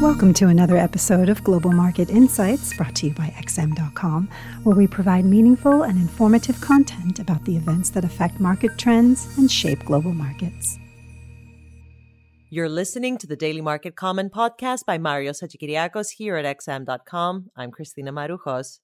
Welcome to another episode of Global Market Insights brought to you by XM.com, where we provide meaningful and informative content about the events that affect market trends and shape global markets. You're listening to the Daily Market Comment podcast by Mario Hadjikyriacos here at XM.com. I'm Christina Marujos.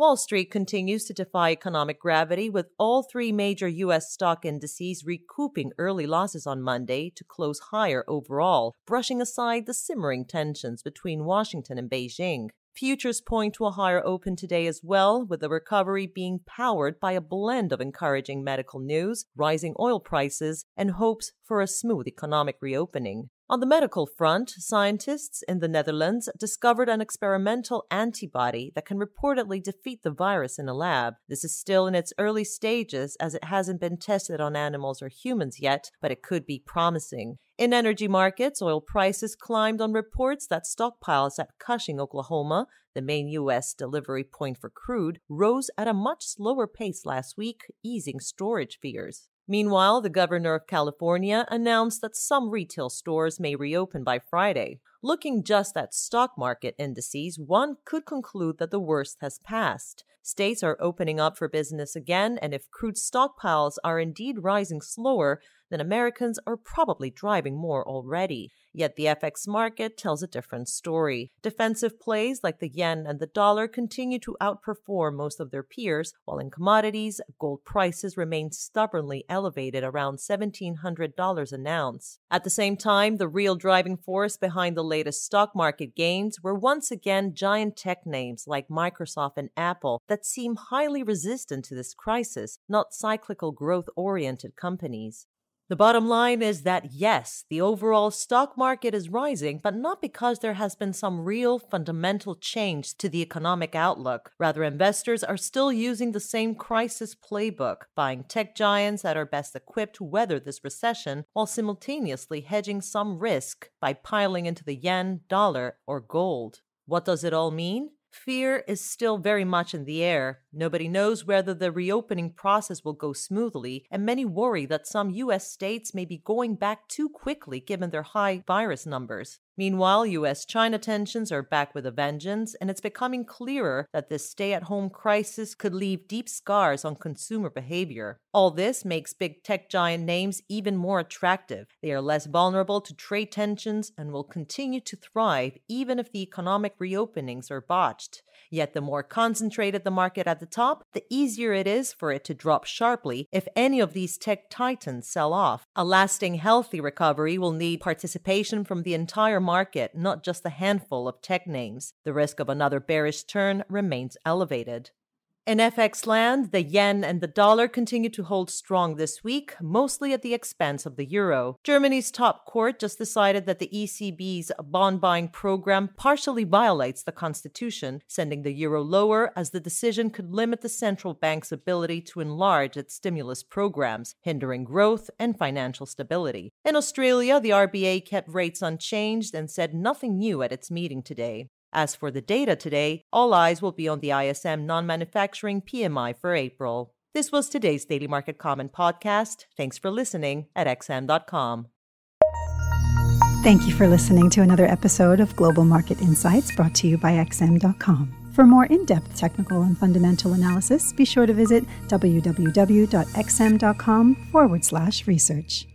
Wall Street continues to defy economic gravity, with all three major U.S. stock indices recouping early losses on Monday to close higher overall, brushing aside the simmering tensions between Washington and Beijing. Futures point to a higher open today as well, with the recovery being powered by a blend of encouraging medical news, rising oil prices, and hopes for a smooth economic reopening. On the medical front, scientists in the Netherlands discovered an experimental antibody that can reportedly defeat the virus in a lab. This is still in its early stages as it hasn't been tested on animals or humans yet, but it could be promising. In energy markets, oil prices climbed on reports that stockpiles at Cushing, Oklahoma, the main U.S. delivery point for crude, rose at a much slower pace last week, easing storage fears. Meanwhile, the governor of California announced that some retail stores may reopen by Friday. Looking just at stock market indices, one could conclude that the worst has passed. States are opening up for business again, and if crude stockpiles are indeed rising slower, then Americans are probably driving more already. Yet the FX market tells a different story. Defensive plays like the yen and the dollar continue to outperform most of their peers, while in commodities, gold prices remain stubbornly elevated around $1,700 an ounce. At the same time, the real driving force behind the latest stock market gains were once again giant tech names like Microsoft and Apple that seem highly resistant to this crisis, not cyclical growth oriented companies. The bottom line is that yes, the overall stock market is rising, but not because there has been some real fundamental change to the economic outlook. Rather, investors are still using the same crisis playbook, buying tech giants that are best equipped to weather this recession while simultaneously hedging some risk by piling into the yen, dollar, or gold. What does it all mean? Fear is still very much in the air. Nobody knows whether the reopening process will go smoothly, and many worry that some U.S. states may be going back too quickly given their high virus numbers. Meanwhile, US China tensions are back with a vengeance, and it's becoming clearer that this stay at home crisis could leave deep scars on consumer behavior. All this makes big tech giant names even more attractive. They are less vulnerable to trade tensions and will continue to thrive even if the economic reopenings are botched. Yet, the more concentrated the market the top, the easier it is for it to drop sharply if any of these tech titans sell off. A lasting, healthy recovery will need participation from the entire market, not just a handful of tech names. The risk of another bearish turn remains elevated. In FX land, the yen and the dollar continue to hold strong this week, mostly at the expense of the euro. Germany's top court just decided that the ECB's bond buying program partially violates the constitution, sending the euro lower as the decision could limit the central bank's ability to enlarge its stimulus programs, hindering growth and financial stability. In Australia, the RBA kept rates unchanged and said nothing new at its meeting today. As for the data today, all eyes will be on the ISM non manufacturing PMI for April. This was today's Daily Market Comment podcast. Thanks for listening at xm.com. Thank you for listening to another episode of Global Market Insights brought to you by XM.com. For more in depth technical and fundamental analysis, be sure to visit www.xm.com forward slash research.